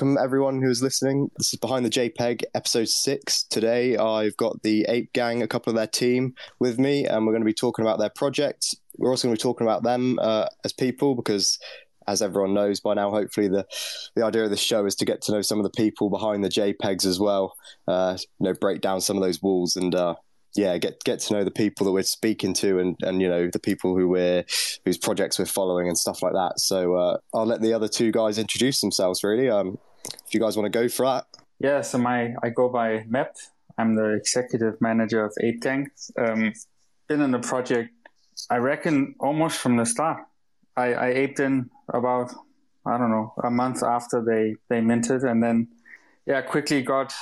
welcome everyone who's listening. This is Behind the JPEG, episode six. Today, I've got the Ape Gang, a couple of their team with me, and we're going to be talking about their projects. We're also going to be talking about them uh, as people because, as everyone knows by now, hopefully the the idea of the show is to get to know some of the people behind the JPEGs as well. Uh, you know, break down some of those walls and uh, yeah, get get to know the people that we're speaking to, and and you know the people who we're whose projects we're following and stuff like that. So uh, I'll let the other two guys introduce themselves. Really, um, if you guys want to go for that. Yeah, so my I go by Mep. I'm the executive manager of Ape Gang. Um, been in the project, I reckon, almost from the start. I, I aped in about I don't know a month after they they minted, and then yeah, quickly got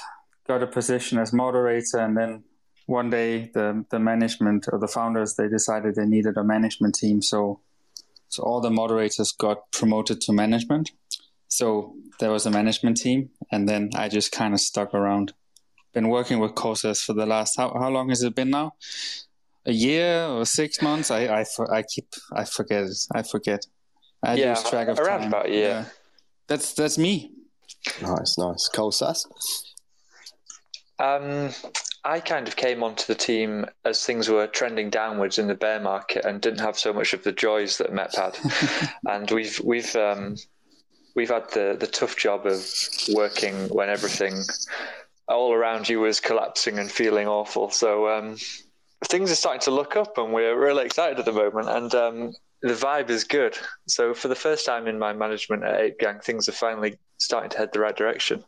got a position as moderator, and then one day the the management or the founders they decided they needed a management team so so all the moderators got promoted to management so there was a management team and then i just kind of stuck around. Been working with Kolsas for the last how, how long has it been now? A year or six months? I i, I keep i forget it i forget. I yeah, lose track of around time. about a year. Yeah. that's that's me. Nice nice. Cole um I kind of came onto the team as things were trending downwards in the bear market and didn't have so much of the joys that Mep had. and we've we've um, we've had the the tough job of working when everything all around you was collapsing and feeling awful. So um, things are starting to look up, and we're really excited at the moment. And um, the vibe is good. So for the first time in my management at Ape Gang, things are finally starting to head the right direction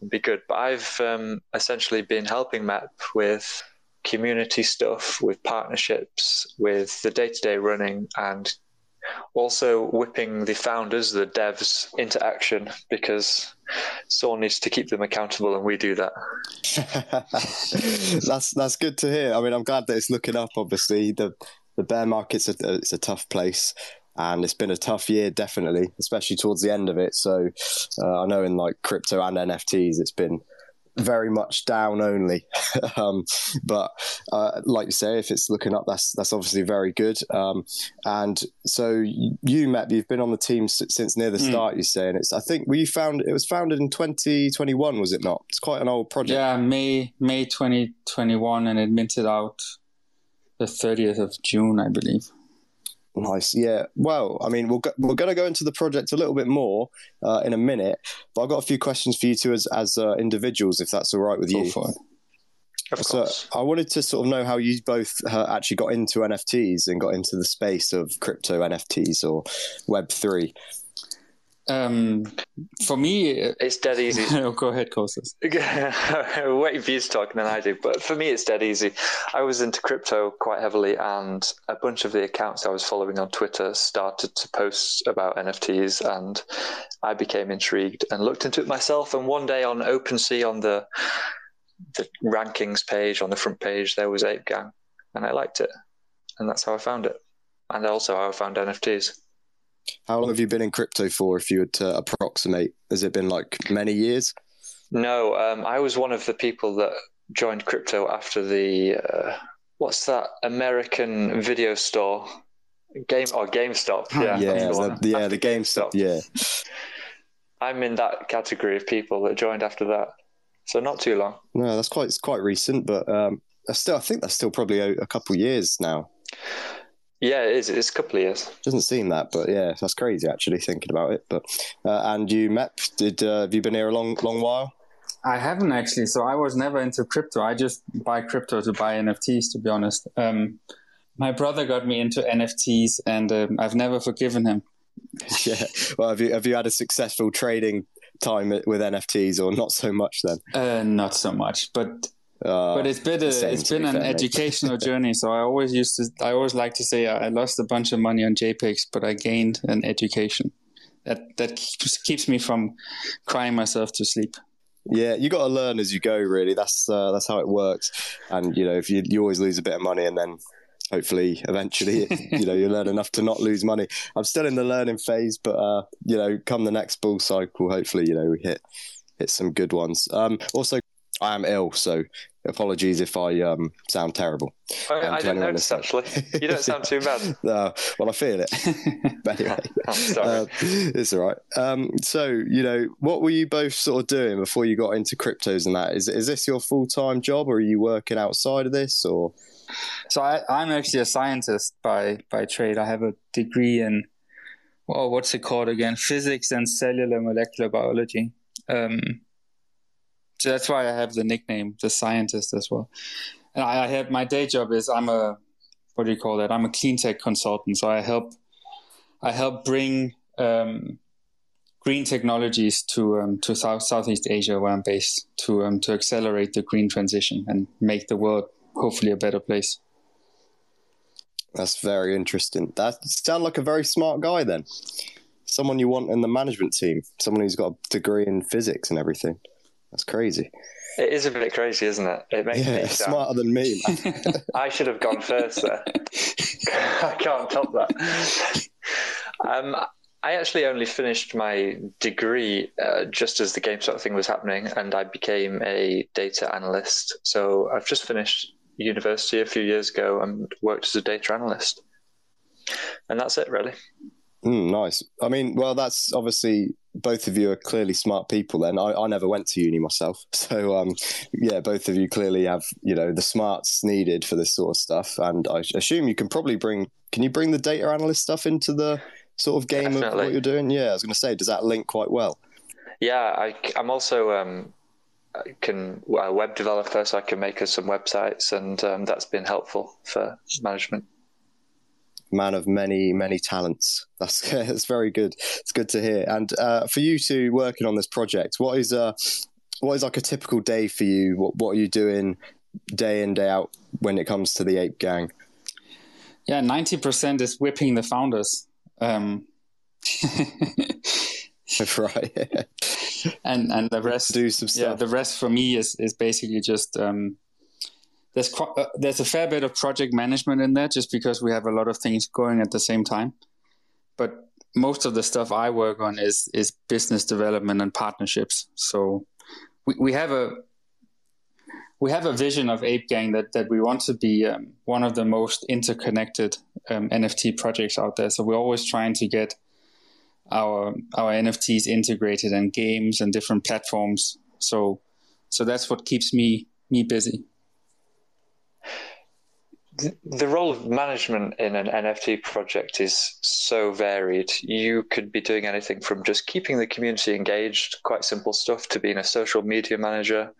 and be good. But I've um, essentially been helping Mep with community stuff, with partnerships, with the day to day running, and also whipping the founders, the devs, into action because someone needs to keep them accountable, and we do that. that's that's good to hear. I mean, I'm glad that it's looking up. Obviously, the the bear market's a, it's a tough place and it's been a tough year definitely especially towards the end of it so uh, i know in like crypto and nfts it's been very much down only um, but uh, like you say if it's looking up that's that's obviously very good um, and so you Mep you've been on the team since near the hmm. start mm. you say and it's i think we found it was founded in 2021 was it not it's quite an old project yeah may may 2021 and it minted out the 30th of June, I believe. Nice, yeah. Well, I mean, we'll go, we're going to go into the project a little bit more uh, in a minute, but I've got a few questions for you two as as uh, individuals, if that's all right with go you. For it. Of so course. I wanted to sort of know how you both uh, actually got into NFTs and got into the space of crypto NFTs or Web three. Um, for me, it's dead easy. oh, go ahead, Kolsas. Wait for you to talk than I do, but for me, it's dead easy. I was into crypto quite heavily, and a bunch of the accounts I was following on Twitter started to post about NFTs, and I became intrigued and looked into it myself. And one day on OpenSea, on the the rankings page on the front page, there was Ape Gang, and I liked it, and that's how I found it, and also how I found NFTs. How long have you been in crypto for, if you were to approximate? Has it been like many years? No, um, I was one of the people that joined crypto after the uh, what's that American video store game or GameStop? Yeah, yeah, the, the, yeah, the GameStop. Yeah, I'm in that category of people that joined after that, so not too long. No, that's quite it's quite recent, but um, still, I think that's still probably a, a couple years now. Yeah, it is. It's a couple of years. Doesn't seem that, but yeah, that's crazy actually thinking about it. But uh, and you, Mep, did uh, have you been here a long, long while? I haven't actually. So I was never into crypto. I just buy crypto to buy NFTs. To be honest, um, my brother got me into NFTs, and um, I've never forgiven him. yeah. Well, have you have you had a successful trading time with NFTs, or not so much then? Uh, not so much, but uh, but it's been a, it's been an educational journey. So I always used to I always like to say I lost a bunch of money on JPEGs, but I gained an education. That that keeps, keeps me from crying myself to sleep. Yeah, you got to learn as you go. Really, that's uh, that's how it works. And you know, if you you always lose a bit of money, and then hopefully eventually you know you learn enough to not lose money. I'm still in the learning phase, but uh, you know, come the next bull cycle, hopefully you know we hit hit some good ones. Um, also, I am ill, so apologies if I um, sound terrible. I, I didn't notice actually. You don't sound too bad. no, well, I feel it. but anyway, uh, it's all right. Um, so, you know, what were you both sort of doing before you got into cryptos and that? Is is this your full time job, or are you working outside of this, or? So I, I'm actually a scientist by by trade. I have a degree in, well, what's it called again? Physics and cellular molecular biology. Um, so that's why I have the nickname, the scientist, as well. And I, I have my day job is I'm a what do you call that? I'm a clean tech consultant. So I help I help bring um, green technologies to um, to South Southeast Asia, where I'm based, to um, to accelerate the green transition and make the world hopefully a better place. That's very interesting. That sounds like a very smart guy then. Someone you want in the management team, someone who's got a degree in physics and everything. That's crazy. It is a bit crazy, isn't it? It makes yeah, me smarter than me. I should have gone first there. I can't top that. Um, I actually only finished my degree uh, just as the GameStop thing was happening, and I became a data analyst. So I've just finished university a few years ago and worked as a data analyst, and that's it, really. Mm, nice. I mean, well, that's obviously both of you are clearly smart people. Then I, I never went to uni myself, so um, yeah, both of you clearly have you know the smarts needed for this sort of stuff. And I assume you can probably bring. Can you bring the data analyst stuff into the sort of game Definitely. of what you're doing? Yeah, I was going to say, does that link quite well? Yeah, I, am also um, I can a web developer, so I can make us some websites, and um, that's been helpful for management man of many many talents. That's that's very good. It's good to hear. And uh, for you two working on this project, what is uh what is like a typical day for you? What what are you doing day in day out when it comes to the Ape Gang? Yeah, ninety percent is whipping the founders. Um, right. and and the rest do some stuff. Yeah, the rest for me is is basically just um, there's uh, there's a fair bit of project management in there just because we have a lot of things going at the same time. But most of the stuff I work on is is business development and partnerships. So we, we have a we have a vision of Ape Gang that that we want to be um, one of the most interconnected um, NFT projects out there. So we're always trying to get our our NFTs integrated in games and different platforms. So so that's what keeps me me busy the role of management in an NFT project is so varied. You could be doing anything from just keeping the community engaged, quite simple stuff, to being a social media manager,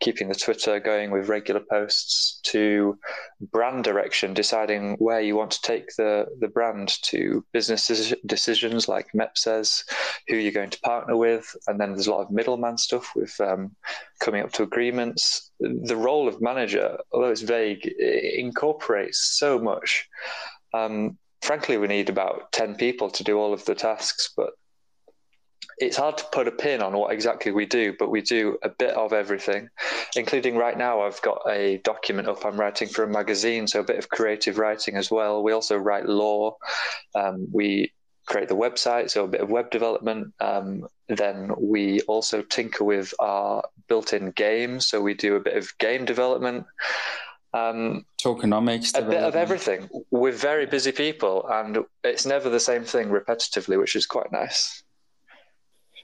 keeping the Twitter going with regular posts, to brand direction, deciding where you want to take the, the brand, to business decisions like Mep says, who you're going to partner with. And then there's a lot of middleman stuff with um, coming up to agreements. The role of manager, although it's vague, incorporates so much. Um, frankly, we need about 10 people to do all of the tasks, but it's hard to put a pin on what exactly we do, but we do a bit of everything, including right now. I've got a document up I'm writing for a magazine, so a bit of creative writing as well. We also write lore. Um, we create the website, so a bit of web development. Um, then we also tinker with our built-in games, so we do a bit of game development. Um, Tokenomics, a bit of everything. We're very busy people, and it's never the same thing repetitively, which is quite nice.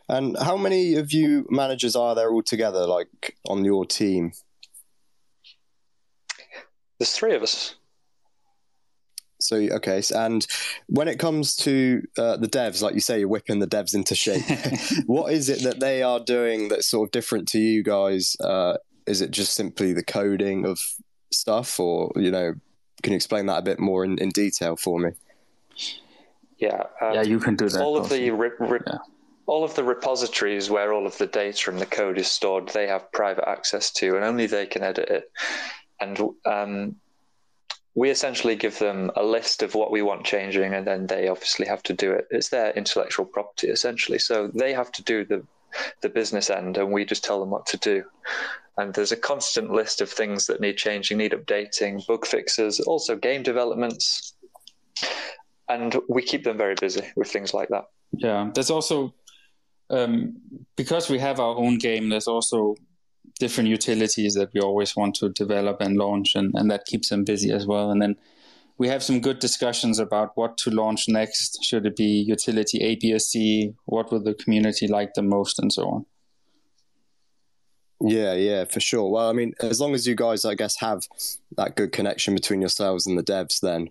And how many of you managers are there all together, like on your team? There's three of us. So okay, and when it comes to uh, the devs, like you say, you're whipping the devs into shape. what is it that they are doing that's sort of different to you guys? Uh, is it just simply the coding of stuff, or you know, can you explain that a bit more in, in detail for me? Yeah, um, yeah, you can do that. All of the re- re- yeah. all of the repositories where all of the data and the code is stored, they have private access to, and only they can edit it. And um, we essentially give them a list of what we want changing, and then they obviously have to do it. It's their intellectual property essentially, so they have to do the the business end, and we just tell them what to do. And there's a constant list of things that need changing, need updating, bug fixes, also game developments, and we keep them very busy with things like that. Yeah, there's also um, because we have our own game. There's also different utilities that we always want to develop and launch, and, and that keeps them busy as well. And then we have some good discussions about what to launch next. Should it be utility A, B, or C? What would the community like the most, and so on. Yeah, yeah, for sure. Well, I mean, as long as you guys, I guess, have that good connection between yourselves and the devs, then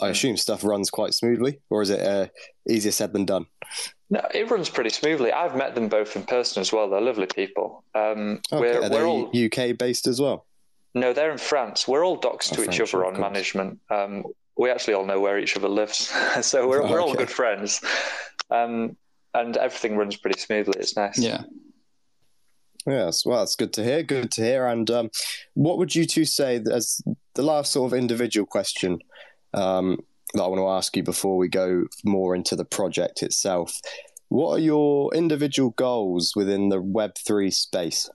I hmm. assume stuff runs quite smoothly, or is it uh, easier said than done? No, it runs pretty smoothly. I've met them both in person as well. They're lovely people. Um, okay. we're, Are we're all UK based as well. No, they're in France. We're all docs oh, to French, each other on management. Um, we actually all know where each other lives, so we're, oh, we're all good friends. Um, and everything runs pretty smoothly. It's nice. Yeah. Yes, well, that's good to hear. Good to hear. And um, what would you two say as the last sort of individual question um, that I want to ask you before we go more into the project itself? What are your individual goals within the Web3 space?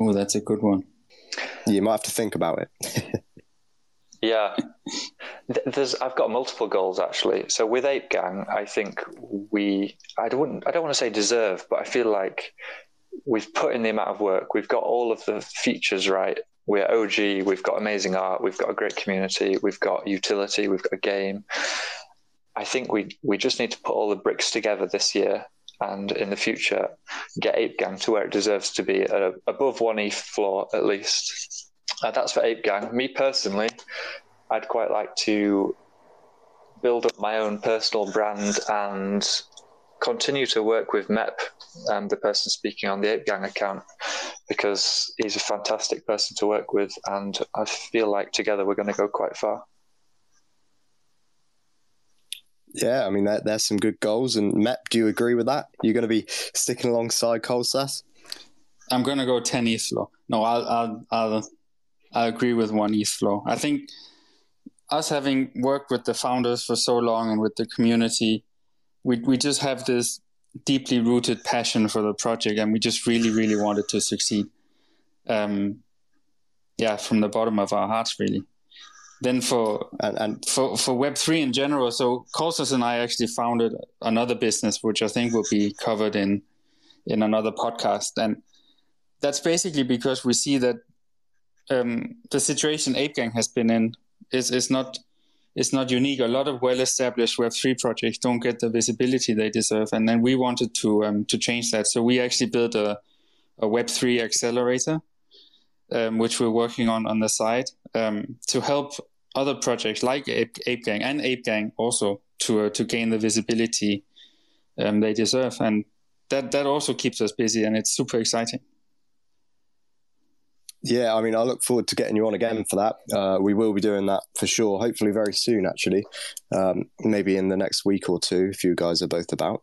Oh, that's a good one. You might have to think about it. yeah, there's. I've got multiple goals actually. So with Ape Gang, I think we. I don't. I don't want to say deserve, but I feel like we've put in the amount of work. We've got all of the features right. We're OG. We've got amazing art. We've got a great community. We've got utility. We've got a game. I think we we just need to put all the bricks together this year and in the future get Ape Gang to where it deserves to be, uh, above one ETH floor at least. Uh, that's for Ape Gang. Me personally, I'd quite like to build up my own personal brand and continue to work with Mep, um, the person speaking on the Ape Gang account, because he's a fantastic person to work with, and I feel like together we're going to go quite far. Yeah, I mean, there, there's some good goals. And Mep, do you agree with that? You're going to be sticking alongside Kolsas? I'm going to go 10 ETH floor. No, I'll, I'll, I'll, i agree with one ETH floor. I think us having worked with the founders for so long and with the community, we, we just have this deeply rooted passion for the project and we just really, really wanted to succeed. Um, yeah, from the bottom of our hearts, really then for and, and for for Web three in general, so Kolsas and I actually founded another business, which I think will be covered in in another podcast, and that's basically because we see that um, the situation ApeGang has been in is is not is not unique. A lot of well established Web three projects don't get the visibility they deserve, and then we wanted to um, to change that. So we actually built a a Web three accelerator. Um, which we're working on on the side um, to help other projects like Ape, Ape Gang and Ape Gang also to uh, to gain the visibility um, they deserve, and that that also keeps us busy, and it's super exciting. Yeah, I mean, I look forward to getting you on again for that. Uh, we will be doing that for sure. Hopefully, very soon. Actually, um, maybe in the next week or two, if you guys are both about.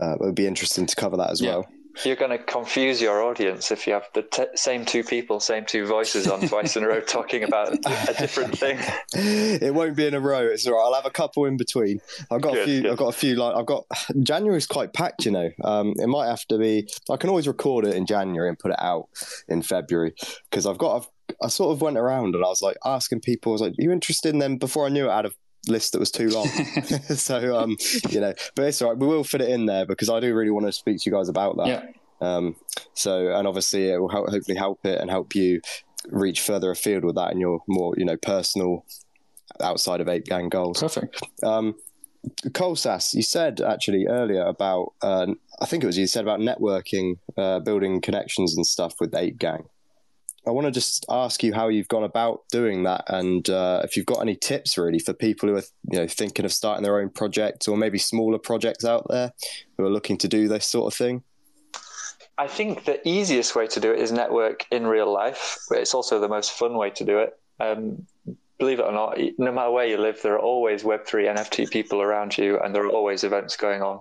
Uh, it would be interesting to cover that as yeah. well you're going to confuse your audience if you have the t- same two people, same two voices on twice in a row talking about a different thing. It won't be in a row. It's all right. I'll have a couple in between. I've got good, a few. Good. I've got a few. Like I've got January's quite packed. You know, um, it might have to be. I can always record it in January and put it out in February because I've got. I've, I sort of went around and I was like asking people. I was like, "Are you interested in them?" Before I knew it, I had a list that was too long. so um, you know, but it's all right. We will fit it in there because I do really want to speak to you guys about that. Yeah. Um, so, and obviously, it will help, hopefully help it and help you reach further afield with that in your more, you know, personal outside of Ape Gang goals. Perfect. Um, Kolsas, you said actually earlier about, uh, I think it was you said about networking, uh, building connections and stuff with Ape Gang. I want to just ask you how you've gone about doing that, and uh, if you've got any tips really for people who are you know thinking of starting their own project or maybe smaller projects out there who are looking to do this sort of thing. I think the easiest way to do it is network in real life, but it's also the most fun way to do it. Um, believe it or not, no matter where you live, there are always Web3 NFT people around you, and there are always events going on.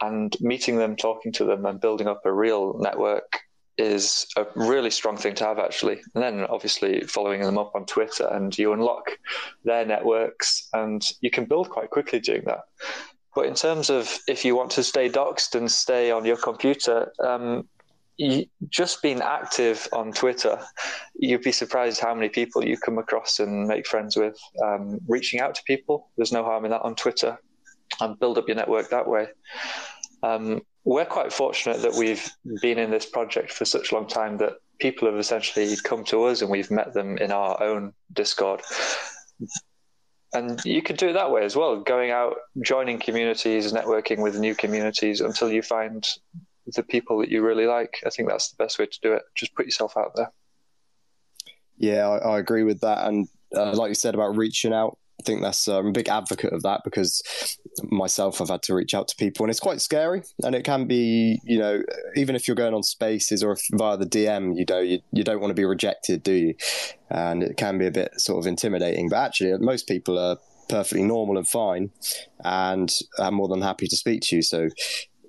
And meeting them, talking to them, and building up a real network is a really strong thing to have, actually. And then obviously following them up on Twitter, and you unlock their networks, and you can build quite quickly doing that. But in terms of if you want to stay doxxed and stay on your computer, um, you, just being active on Twitter, you'd be surprised how many people you come across and make friends with. Um, reaching out to people, there's no harm in that on Twitter, and build up your network that way. Um, we're quite fortunate that we've been in this project for such a long time that people have essentially come to us and we've met them in our own Discord. And you could do it that way as well, going out, joining communities, networking with new communities until you find the people that you really like. I think that's the best way to do it. Just put yourself out there. Yeah, I, I agree with that. And uh, like you said about reaching out, I think that's um, I'm a big advocate of that because myself I've had to reach out to people and it's quite scary and it can be you know even if you're going on spaces or via the DM you know you, you don't want to be rejected do you? And it can be a bit sort of intimidating but actually most people are perfectly normal and fine and I'm more than happy to speak to you. So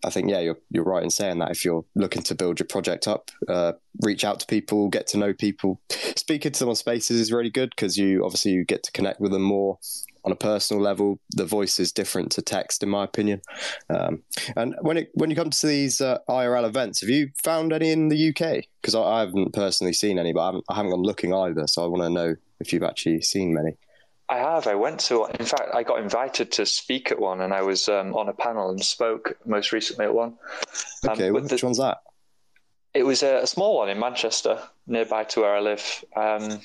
I think yeah, you're you're right in saying that. If you're looking to build your project up, uh, reach out to people, get to know people. Speaking to them on spaces is really good because you obviously you get to connect with them more on a personal level. The voice is different to text, in my opinion. Um, and when it when you come to these uh, IRL events, have you found any in the UK? Because I, I, haven't personally seen any, but I haven't, I haven't gone looking either. So I want to know if you've actually seen many. I have. I went to. In fact, I got invited to speak at one, and I was um, on a panel and spoke most recently at one. Um, okay, which the, one's that? It was a, a, small one in Manchester, nearby to where I live. Um,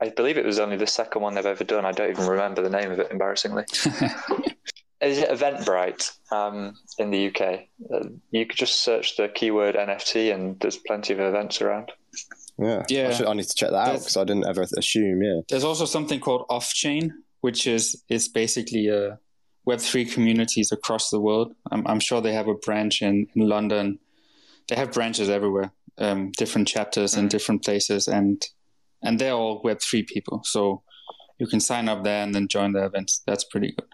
I believe it was only the second one they've ever done. I don't even remember the name of it, embarrassingly. Is it Eventbrite um, in the UK? Uh, you could just search the keyword NFT, and there's plenty of events around. Yeah, yeah. I, should, I need to check that out because I didn't ever assume. Yeah, there's also something called Off Chain, which is is basically a uh, Web three communities across the world. I'm, I'm, sure they have a branch in, in London. They have branches everywhere, um, different chapters mm. in different places, and and they're all Web three people. So you can sign up there and then join the events. That's pretty good.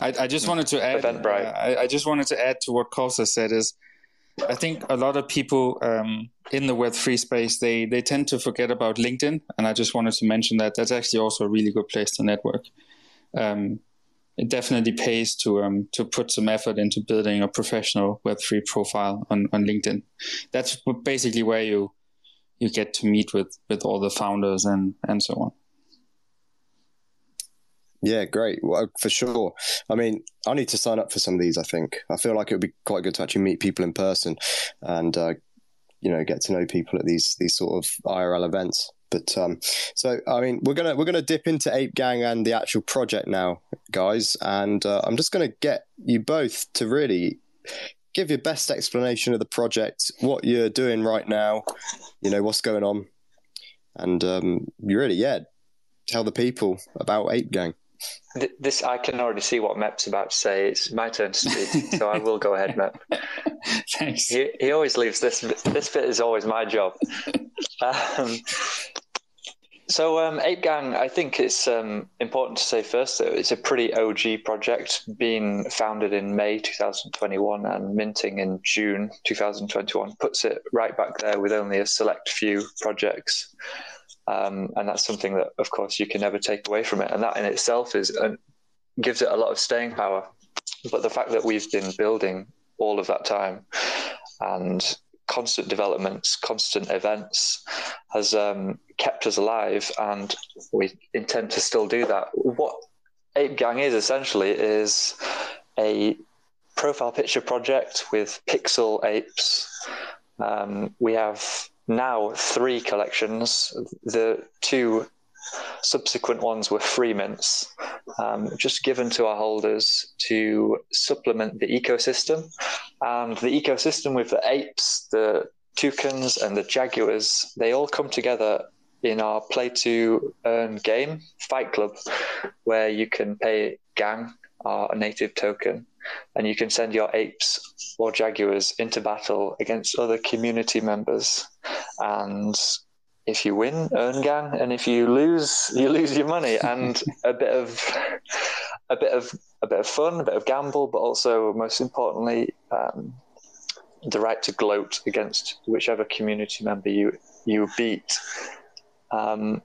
I, I just wanted to add. Eventbrite. Uh, I, I, just wanted to add to what Kosa said is I think a lot of people um, in the Web3 space, they, they tend to forget about LinkedIn. And I just wanted to mention that that's actually also a really good place to network. Um, it definitely pays to um, to put some effort into building a professional Web3 profile on, on LinkedIn. That's basically where you you get to meet with, with all the founders and, and so on. Yeah, great. Well, for sure. I mean, I need to sign up for some of these. I think I feel like it would be quite good to actually meet people in person, and uh, you know, get to know people at these these sort of IRL events. But um, so I mean, we're gonna we're gonna dip into Ape Gang and the actual project now, guys. And uh, I'm just gonna get you both to really give your best explanation of the project, what you're doing right now, you know, what's going on, and um, you really, yeah, tell the people about Ape Gang this I can already see what Mep's about to say. It's my turn to speak, so I will go ahead, Mep. Thanks. He, he always leaves this. This bit is always my job. Um, so, um, Ape Gang, I think it's um, important to say first that it's a pretty OG project, being founded in May 2021 and minting in June 2021, puts it right back there with only a select few projects. Um, and that's something that, of course, you can never take away from it. And that in itself is uh, gives it a lot of staying power. But the fact that we've been building all of that time and constant developments, constant events has um, kept us alive, and we intend to still do that. What Ape Gang is essentially is a profile picture project with pixel apes. Um, we have now three collections. The two subsequent ones were free mints, um, just given to our holders to supplement the ecosystem. And the ecosystem with the apes, the toucans, and the jaguars, they all come together in our play to earn game, Fight Club, where you can pay Gang, our native token, and you can send your apes or jaguars into battle against other community members. And if you win, earn gang, and if you lose, you lose your money and a bit of a bit of a bit of fun, a bit of gamble, but also most importantly, um, the right to gloat against whichever community member you you beat. Um,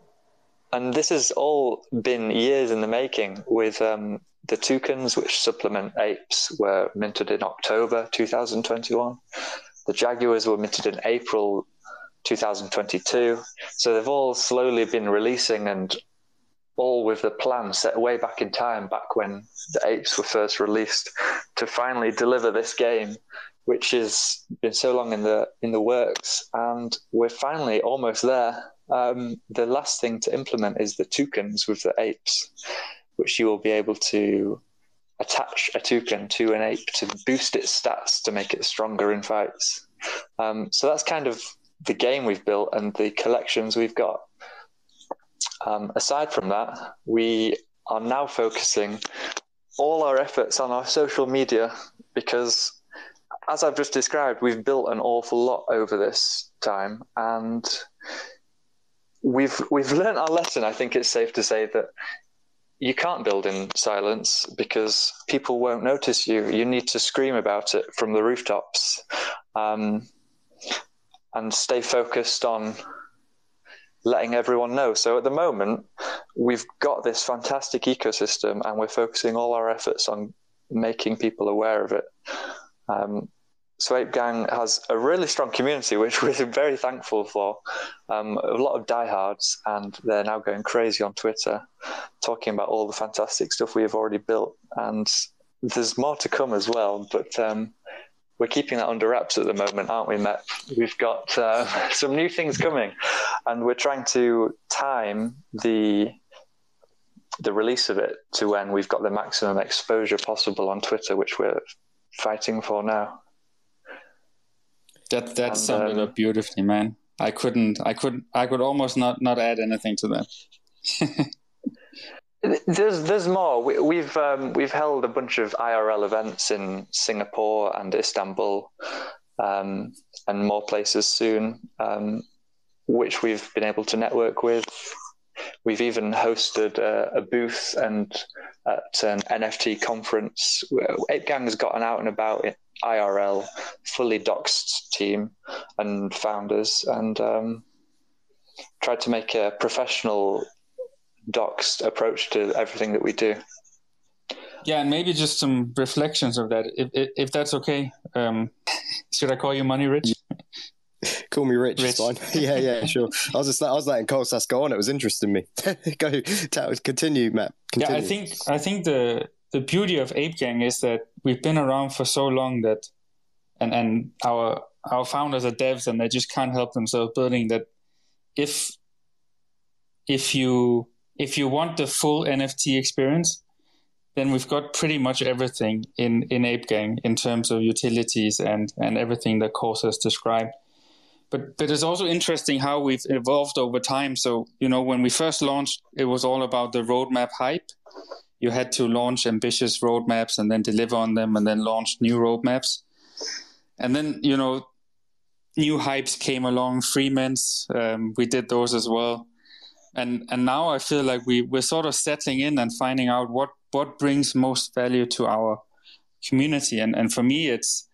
and this has all been years in the making with um, the toucans, which supplement apes, were minted in October 2021. The jaguars were minted in April 2022. So they've all slowly been releasing and all with the plan set way back in time, back when the apes were first released, to finally deliver this game which has been so long in the in the works, and we're finally almost there. Um, the last thing to implement is the toucans with the apes, which you will be able to attach a toucan to an ape to boost its stats to make it stronger in fights. Um, so that's kind of the game we've built and the collections we've got. Um, aside from that, we are now focusing all our efforts on our social media because, as I've just described, we've built an awful lot over this time and we've we've learned our lesson. I think it's safe to say that you can't build in silence because people won't notice you. You need to scream about it from the rooftops um, and stay focused on letting everyone know. So at the moment, we've got this fantastic ecosystem and we're focusing all our efforts on making people aware of it. Um, so Ape Gang has a really strong community, which we're very thankful for. Um, a lot of diehards, and they're now going crazy on Twitter, talking about all the fantastic stuff we have already built. And there's more to come as well, but um, we're keeping that under wraps at the moment, aren't we, Mep? We've got uh, some new things coming, and we're trying to time the the release of it to when we've got the maximum exposure possible on Twitter, which we're fighting for now. That that and, summed um, it up beautifully, man. I couldn't, I could, I could almost not not add anything to that. there's there's more. We, have we've, um, we've held a bunch of IRL events in Singapore and Istanbul, um, and more places soon, um, which we've been able to network with. We've even hosted a, booth and at an NFT conference. Ape Gang's gotten out and about IRL, fully doxed team and founders, and um, tried to make a professional doxed approach to everything that we do. Yeah, and maybe just some reflections of that, if if, if that's okay. Um, should I call you Money Rich? Call me Rich, Rich. fine. yeah, yeah, sure. I was just I was letting Kolsas go on. It was interesting me. go, tell, continue, Mep. Continue. Yeah, I think I think the the beauty of Ape Gang is that we've been around for so long that, and and our our founders are devs and they just can't help themselves building that. If if you if you want the full NFT experience, then we've got pretty much everything in in Ape Gang in terms of utilities and and everything that Kolsas described. But but it's also interesting how we've evolved over time. So you know when we first launched, it was all about the roadmap hype you had to launch ambitious roadmaps and then deliver on them and then launch new roadmaps. And then, you know, new hypes came along, free mints, um, we did those as well. And and now I feel like we, we're sort of settling in and finding out what, what brings most value to our community. And and for me it's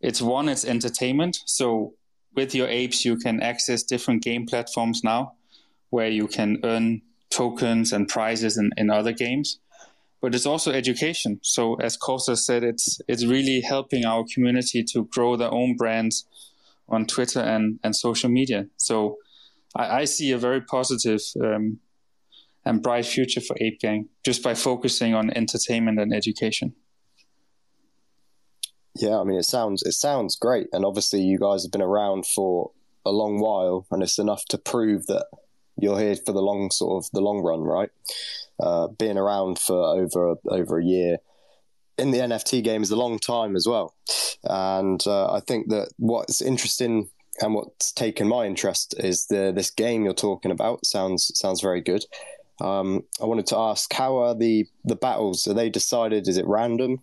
it's one, it's entertainment. So with your apes you can access different game platforms now where you can earn tokens and prizes in, in other games but it's also education. So as Kolsas said, it's it's really helping our community to grow their own brands on Twitter and, and social media. So I, I see a very positive um, and bright future for Ape Gang just by focusing on entertainment and education. Yeah, I mean it sounds it sounds great, and obviously you guys have been around for a long while, and it's enough to prove that you're here for the long sort of the long run, right? uh, being around for over over a year in the NFT game is a long time as well. And uh, I think that what's interesting and what's taken my interest is the this game you're talking about. sounds sounds very good. Um, I wanted to ask, how are the the battles? Are they decided? Is it random,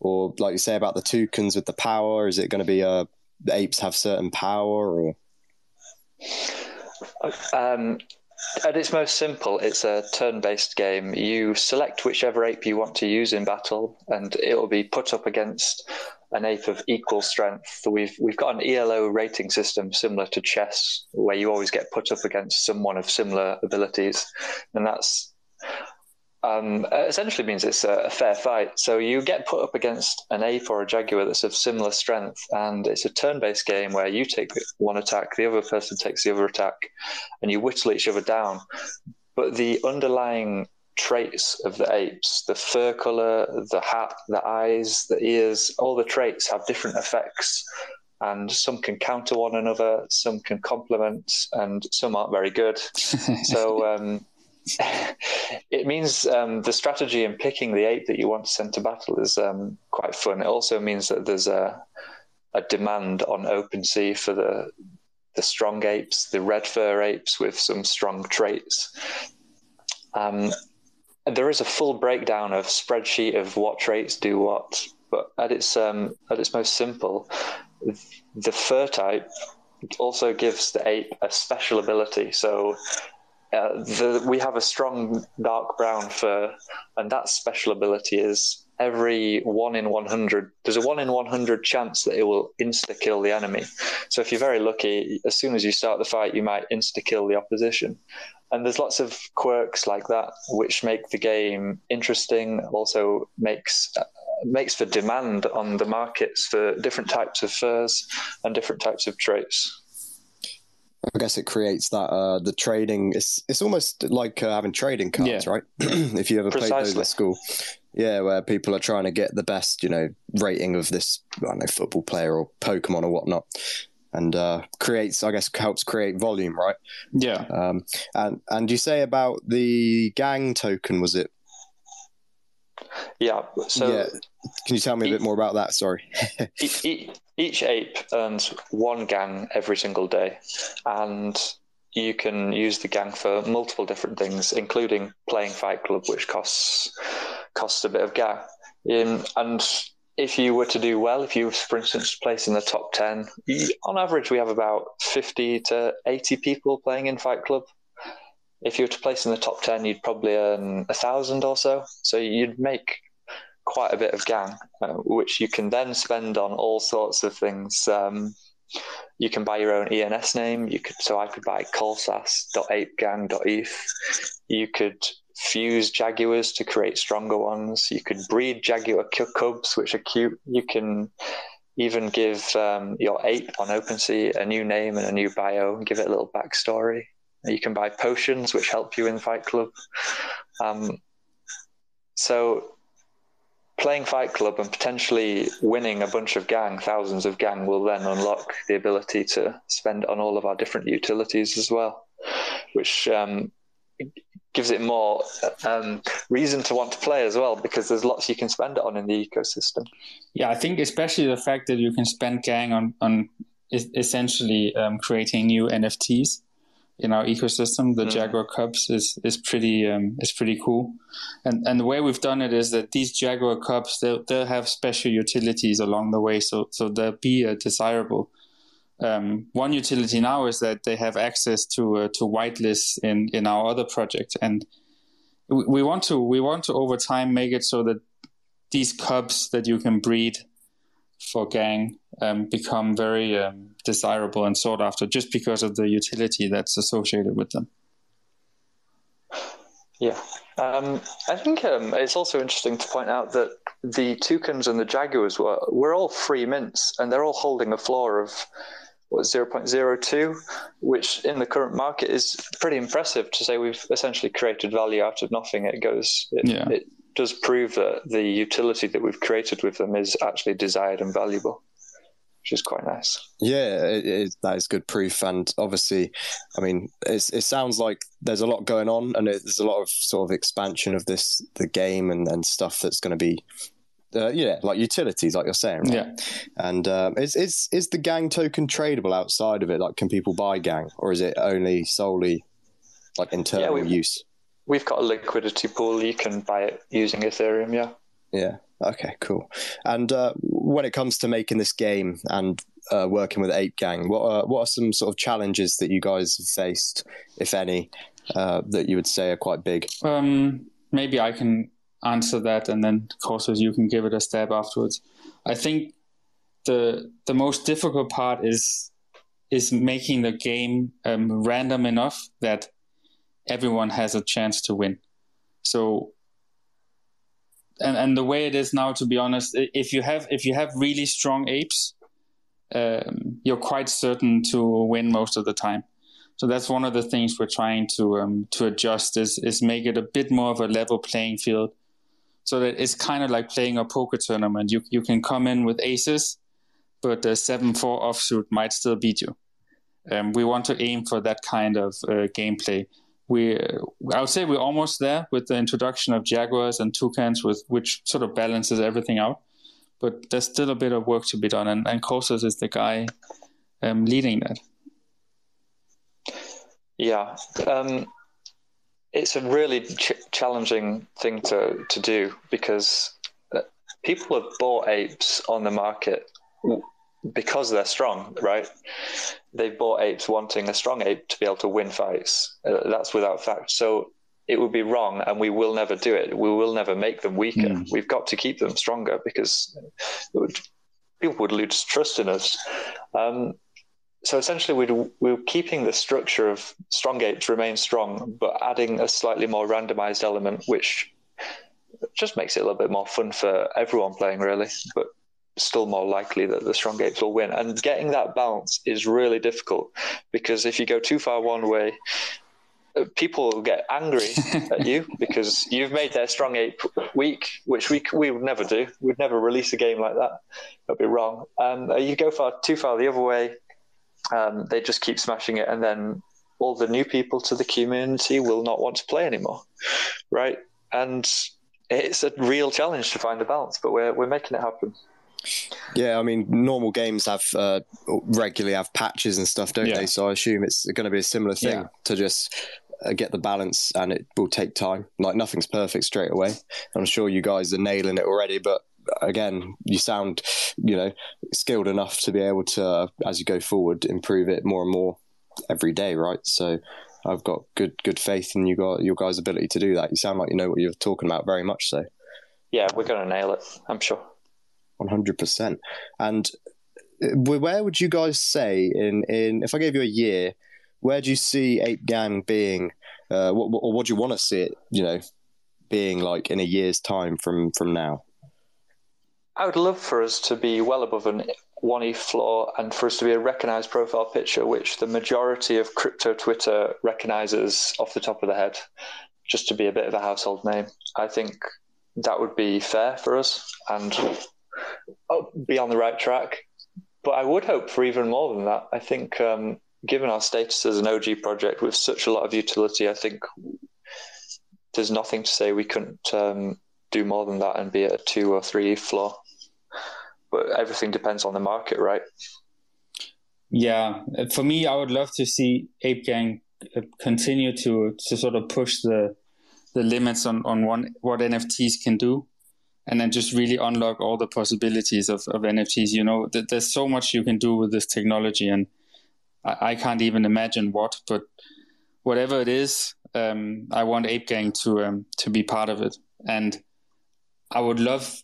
or like you say about the toucans with the power? Is it going to be a uh, the apes have certain power, or? Um, at its most simple, it's a turn-based game. You select whichever ape you want to use in battle, and it will be put up against an ape of equal strength. We've we've got an ELO rating system similar to chess, where you always get put up against someone of similar abilities, and that's um, essentially means it's a, a, fair fight. So you get put up against an ape or a jaguar that's of similar strength, and it's a turn-based game where you take one attack, the other person takes the other attack, and you whittle each other down. But the underlying traits of the apes the fur color, the hat, the eyes, the ears, all the traits have different effects. And some can counter one another, some can complement, and some aren't very good. so um, it means um, the strategy in picking the ape that you want to send to battle is um, quite fun. It also means that there's a, a demand on OpenSea for the the strong apes, the red fur apes with some strong traits. Um, there is a full breakdown of spreadsheet of what traits do what, but at its um, at its most simple, the fur type also gives the ape a special ability. So uh, the, we have a strong dark brown fur, and that special ability is every one in 100 there's a one in 100 chance that it will insta kill the enemy. So if you're very lucky as soon as you start the fight you might insta kill the opposition. And there's lots of quirks like that which make the game interesting also makes makes for demand on the markets for different types of furs and different types of traits I guess it creates that uh, the trading. It's it's almost like uh, having trading cards, yeah. right? if you ever Precisely. played those at school, yeah, where people are trying to get the best, you know, rating of this, I don't know, football player or Pokemon or whatnot and uh, creates, I guess, helps create volume, right? Yeah. Um, and and you say about the gang token, was it? Yeah. So yeah. Can you tell me a bit more about that? Sorry. each ape earns one gang every single day, and you can use the gang for multiple different things, including playing Fight Club, which costs costs a bit of gang. And if you were to do well, if you, for instance, place in the top 10, on average, we have about 50 to 80 people playing in Fight Club. If you were to place in the top 10, you'd probably earn a thousand or so. So you'd make quite a bit of gang, uh, which you can then spend on all sorts of things. Um, you can buy your own ENS name. You could, so I could buy colsas.apegang.eth. You could fuse jaguars to create stronger ones. You could breed jaguar cubs, which are cute. You can even give um, your ape on OpenSea a new name and a new bio and give it a little backstory. You can buy potions, which help you in Fight Club. Um, so, playing Fight Club and potentially winning a bunch of gang, thousands of gang, will then unlock the ability to spend on all of our different utilities as well, which um, gives it more um, reason to want to play as well because there's lots you can spend it on in the ecosystem. Yeah, I think especially the fact that you can spend gang on on essentially um, creating new NFTs in our ecosystem. The mm. Jaguar Cubs is is pretty um, is pretty cool, and and the way we've done it is that these Jaguar Cubs they'll they'll have special utilities along the way, so so they'll be uh, desirable um, one utility now is that they have access to uh, to whitelists in in our other project, and we, we want to we want to over time make it so that these cubs that you can breed for gang um, become very um, desirable and sought after just because of the utility that's associated with them. Yeah, um, I think um, it's also interesting to point out that the toucans and the jaguars were were all free mints, and they're all holding a floor of what 0.02, which in the current market is pretty impressive to say we've essentially created value out of nothing. It goes, it, yeah. it does prove that the utility that we've created with them is actually desired and valuable. Which is quite nice. Yeah, it, it, that is good proof, and obviously, I mean, it sounds like there's a lot going on, and there's a lot of sort of expansion of this the game and, and stuff that's going to be uh, yeah, like utilities, like you're saying, right? Yeah. And um, is is is the gang token tradable outside of it? Like, can people buy gang, or is it only solely like internal yeah, use? We've got a liquidity pool. You can buy it using Ethereum. Yeah. Yeah. Okay. Cool. And uh, when it comes to making this game and uh, working with Ape Gang, what are, what are some sort of challenges that you guys have faced, if any, uh, that you would say are quite big? Um, maybe I can answer that, and then Kolsas, you can give it a stab afterwards. I think the the most difficult part is is making the game um, random enough that everyone has a chance to win. So, and and the way it is now, to be honest, if you have if you have really strong apes, um, you're quite certain to win most of the time. So that's one of the things we're trying to um, to adjust is is make it a bit more of a level playing field, so that it's kind of like playing a poker tournament. You you can come in with aces, but the seven four offsuit might still beat you. Um, we want to aim for that kind of uh, gameplay. We, I would say, we're almost there with the introduction of Jaguars and Toucans, with which sort of balances everything out. But there's still a bit of work to be done, and, and Kolsas is the guy um, leading that. Yeah, um, it's a really ch- challenging thing to to do because uh, people have bought apes on the market because they're strong, right? They've bought apes wanting a strong ape to be able to win fights. Uh, that's without fact. So it would be wrong, and we will never do it. We will never make them weaker. Mm. We've got to keep them stronger because would, people would lose trust in us. Um, so essentially, we're, we're keeping the structure of strong apes remain strong, but adding a slightly more randomized element, which just makes it a little bit more fun for everyone playing, really. But still more likely that the strong apes will win. And getting that balance is really difficult because if you go too far one way, uh, people will get angry at you because you've made their strong ape weak, which we we would never do. We'd never release a game like that. That'd be wrong. Um, you go far too far the other way, um, they just keep smashing it, and then all the new people to the community will not want to play anymore, right? And it's a real challenge to find the balance, but we're we're making it happen. Yeah, I mean, normal games have uh, regularly have patches and stuff, don't yeah. they? So I assume it's going to be a similar thing yeah. to just uh, get the balance, and it will take time. Like nothing's perfect straight away. I'm sure you guys are nailing it already, but again, you sound, you know, skilled enough to be able to, uh, as you go forward, improve it more and more every day, right? So. I've got good good faith in you got your guys' ability to do that. You sound like you know what you're talking about, very much so. Yeah, we're going to nail it. I'm sure. 100%. And uh, where would you guys say in, in if I gave you a year, where do you see Ape Gang being, uh, what, or what do you want to see it, you know, being like in a year's time from from now? I would love for us to be well above an one ETH floor and for us to be a recognized profile picture, which the majority of crypto Twitter recognizes off the top of the head, just to be a bit of a household name. I think that would be fair for us and be on the right track. But I would hope for even more than that. I think, um, given our status as an OG project with such a lot of utility, I think there's nothing to say we couldn't um, do more than that and be at a two or three floor. But everything depends on the market, right? Yeah, for me, I would love to see Ape Gang uh, continue to to sort of push the the limits on on one, what NFTs can do and then just really unlock all the possibilities of, of NFTs. You know, th- there's so much you can do with this technology, and I, I can't even imagine what. But whatever it is, um, I want Ape Gang to um, to be part of it, and I would love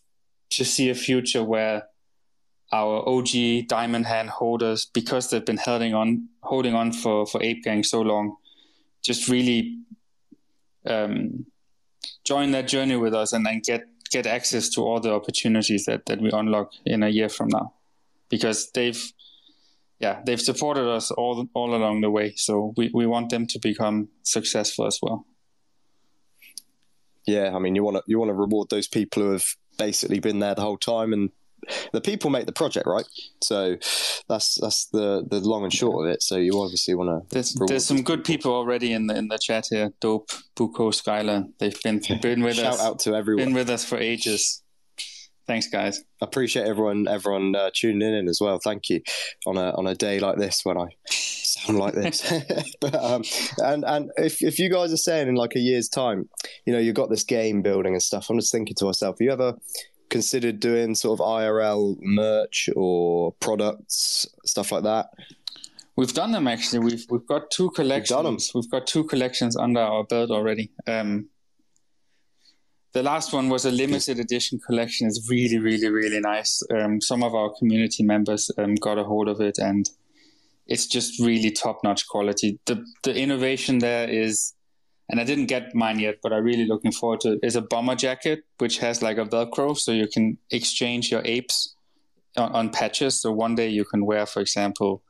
to see a future where our OG diamond hand holders, because they've been holding on holding on for for Ape Gang so long, just really um, join that journey with us and, and get get access to all the opportunities that, that we unlock in a year from now. Because they've yeah they've supported us all all along the way. So we, we want them to become successful as well. Yeah i mean you want to you want to reward those people who have basically been there the whole time and the people make the project, right? So that's that's the the long and short of it. So you obviously want to. There's, there's some good people already in the in the chat here. Dope, Buko, Skylar. They've been been with Shout us. Shout out to everyone. Been with us for ages. Thanks, guys. I appreciate everyone everyone uh, tuning in as well. Thank you on a on a day like this when I sound like this. but, um, and and if if you guys are saying in like a year's time, you know, you've got this game building and stuff. I'm just thinking to myself, you ever considered doing sort of IRL merch or products, stuff like that? We've done them actually. We've we've got two collections. We've, we've got two collections under our belt already. Um, the last one was a limited edition collection. It's really, really, really nice. Um, some of our community members um, got a hold of it, and it's just really top notch quality. The the innovation there is and I didn't get mine yet, but I'm really looking forward to it. Is a bomber jacket which has like a Velcro, so you can exchange your apes on, on patches. So one day you can wear, for example,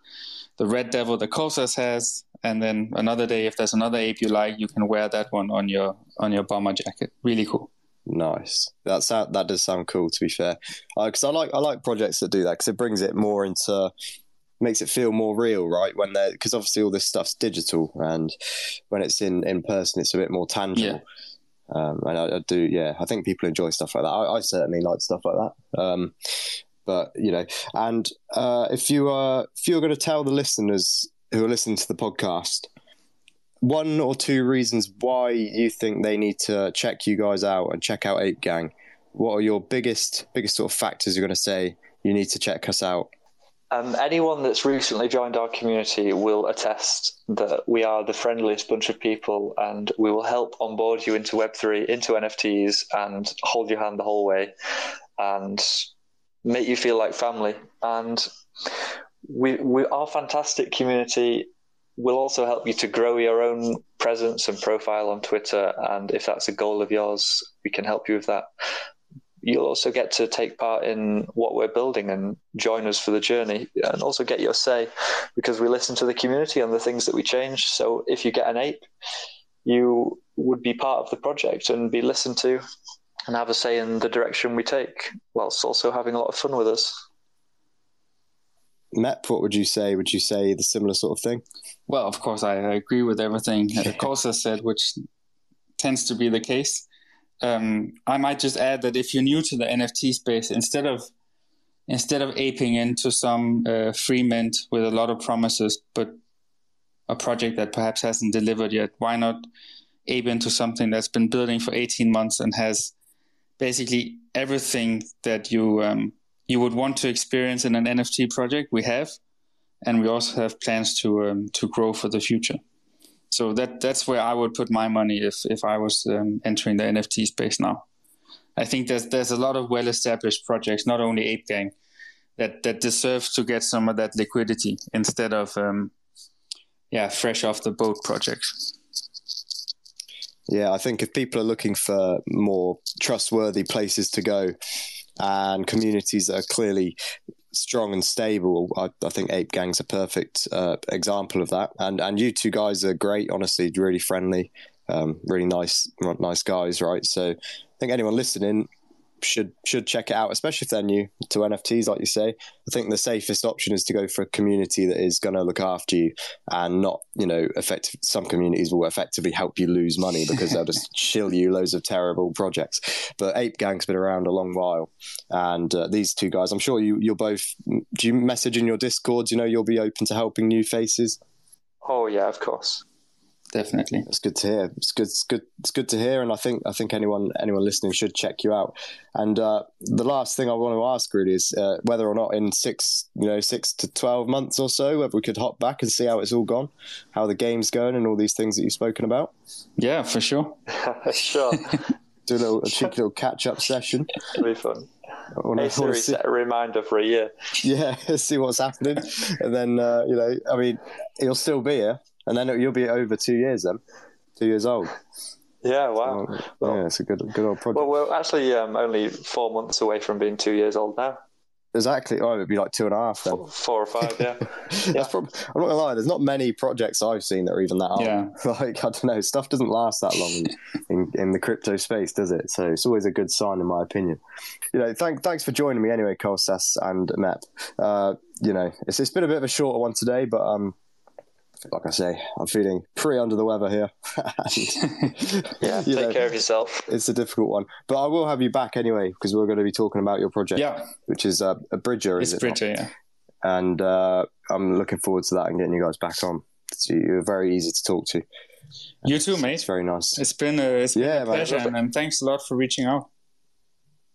the red devil that Kolsas has, and then another day, if there's another ape you like, you can wear that one on your on your bomber jacket. Really cool. Nice. That sound that does sound cool. To be fair, because uh, I like I like projects that do that because it brings it more into makes it feel more real, right? When they're because obviously all this stuff's digital, and when it's in in person, it's a bit more tangible. Yeah. Um, and I, I, do, yeah, I think people enjoy stuff like that. I, I certainly like stuff like that. Um, but you know, and uh, if you are if you're going to tell the listeners who are listening to the podcast one or two reasons why you think they need to check you guys out and check out Ape Gang, what are your biggest biggest sort of factors you're going to say you need to check us out? Um, anyone that's recently joined our community will attest that we are the friendliest bunch of people and we will help onboard you into Web3, into NFTs, and hold your hand the whole way and make you feel like family. And we, we our fantastic community will also help you to grow your own presence and profile on Twitter. And if that's a goal of yours, we can help you with that. You'll also get to take part in what we're building and join us for the journey and also get your say because we listen to the community on the things that we change. So if you get an ape, you would be part of the project and be listened to and have a say in the direction we take, whilst also having a lot of fun with us. Mep, what would you say? Would you say the similar sort of thing? Well, of course, I agree with everything that Kolsas said, which tends to be the case. Um, I might just add that if you're new to the NFT space, instead of instead of aping into some uh, free mint with a lot of promises, but a project that perhaps hasn't delivered yet, why not ape into something that's been building for 18 months and has basically everything that you um, you would want to experience in an NFT project, we have, and we also have plans to um, to grow for the future. So that that's where I would put my money if if I was um, entering the NFT space now. I think there's there's a lot of well established projects, not only Ape Gang, that that deserve to get some of that liquidity instead of um, yeah fresh off the boat projects. Yeah, I think if people are looking for more trustworthy places to go, and communities that are clearly strong and stable. I, I think Ape Gang's a perfect uh, example of that. And and you two guys are great, honestly, really friendly, um, really nice, nice guys, right? So I think anyone listening, should should check it out, especially if they're new to NFTs, like you say. I think the safest option is to go for a community that is going to look after you and not, you know, effective. Some communities will effectively help you lose money because they'll just shill you loads of terrible projects. But Ape Gang's been around a long while, and uh, these two guys, I'm sure you you're both. Do you message in your Discords? You know, you'll be open to helping new faces. Oh yeah, of course definitely. It's good to hear. It's good. It's good. It's good to hear, and I think I think anyone anyone listening should check you out. And uh, the last thing I want to ask really is uh, whether or not in six you know six to twelve months or so, whether we could hop back and see how it's all gone, how the game's going, and all these things that you've spoken about. Yeah, for sure. sure. Do a little a cheeky little catch up session. It'll be fun. Wanna, hey Siri, set a reminder for a year. Yeah, see what's happening, and then uh, you know, I mean, he'll still be here and then you'll be over two years then, two years old. Yeah, wow. well, yeah, it's a good, good old project. Well, we're actually um, only four months away from being two years old now. Exactly. Oh, it'd be like two and a half then. Four, four or five, yeah. yeah. Prob- I'm not gonna lie. There's not many projects I've seen that are even that old. Yeah. Like I don't know, stuff doesn't last that long in, in, in, the crypto space, does it? So it's always a good sign, in my opinion. You know, thank, thanks for joining me anyway, Kolsas and Mep. Uh, you know, it's, it's been a bit of a shorter one today, but um, like I say, I'm feeling pretty under the weather here. and, yeah, take know, care of yourself. It's a difficult one, but I will have you back anyway because we're going to be talking about your project, yeah, which is uh, a Bridger. It's is it Bridger, not? yeah. And uh, I'm looking forward to that and getting you guys back on. So you're very easy to talk to. You too, mate. It's very nice. It's been a, it's been yeah, a pleasure, and, and thanks a lot for reaching out.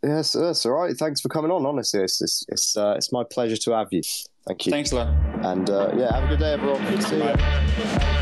Yes, that's all right. Thanks for coming on. Honestly, it's it's it's, uh, it's my pleasure to have you. Thank you. Thanks a lot. And uh, yeah, have a good day, everyone. Good to see you.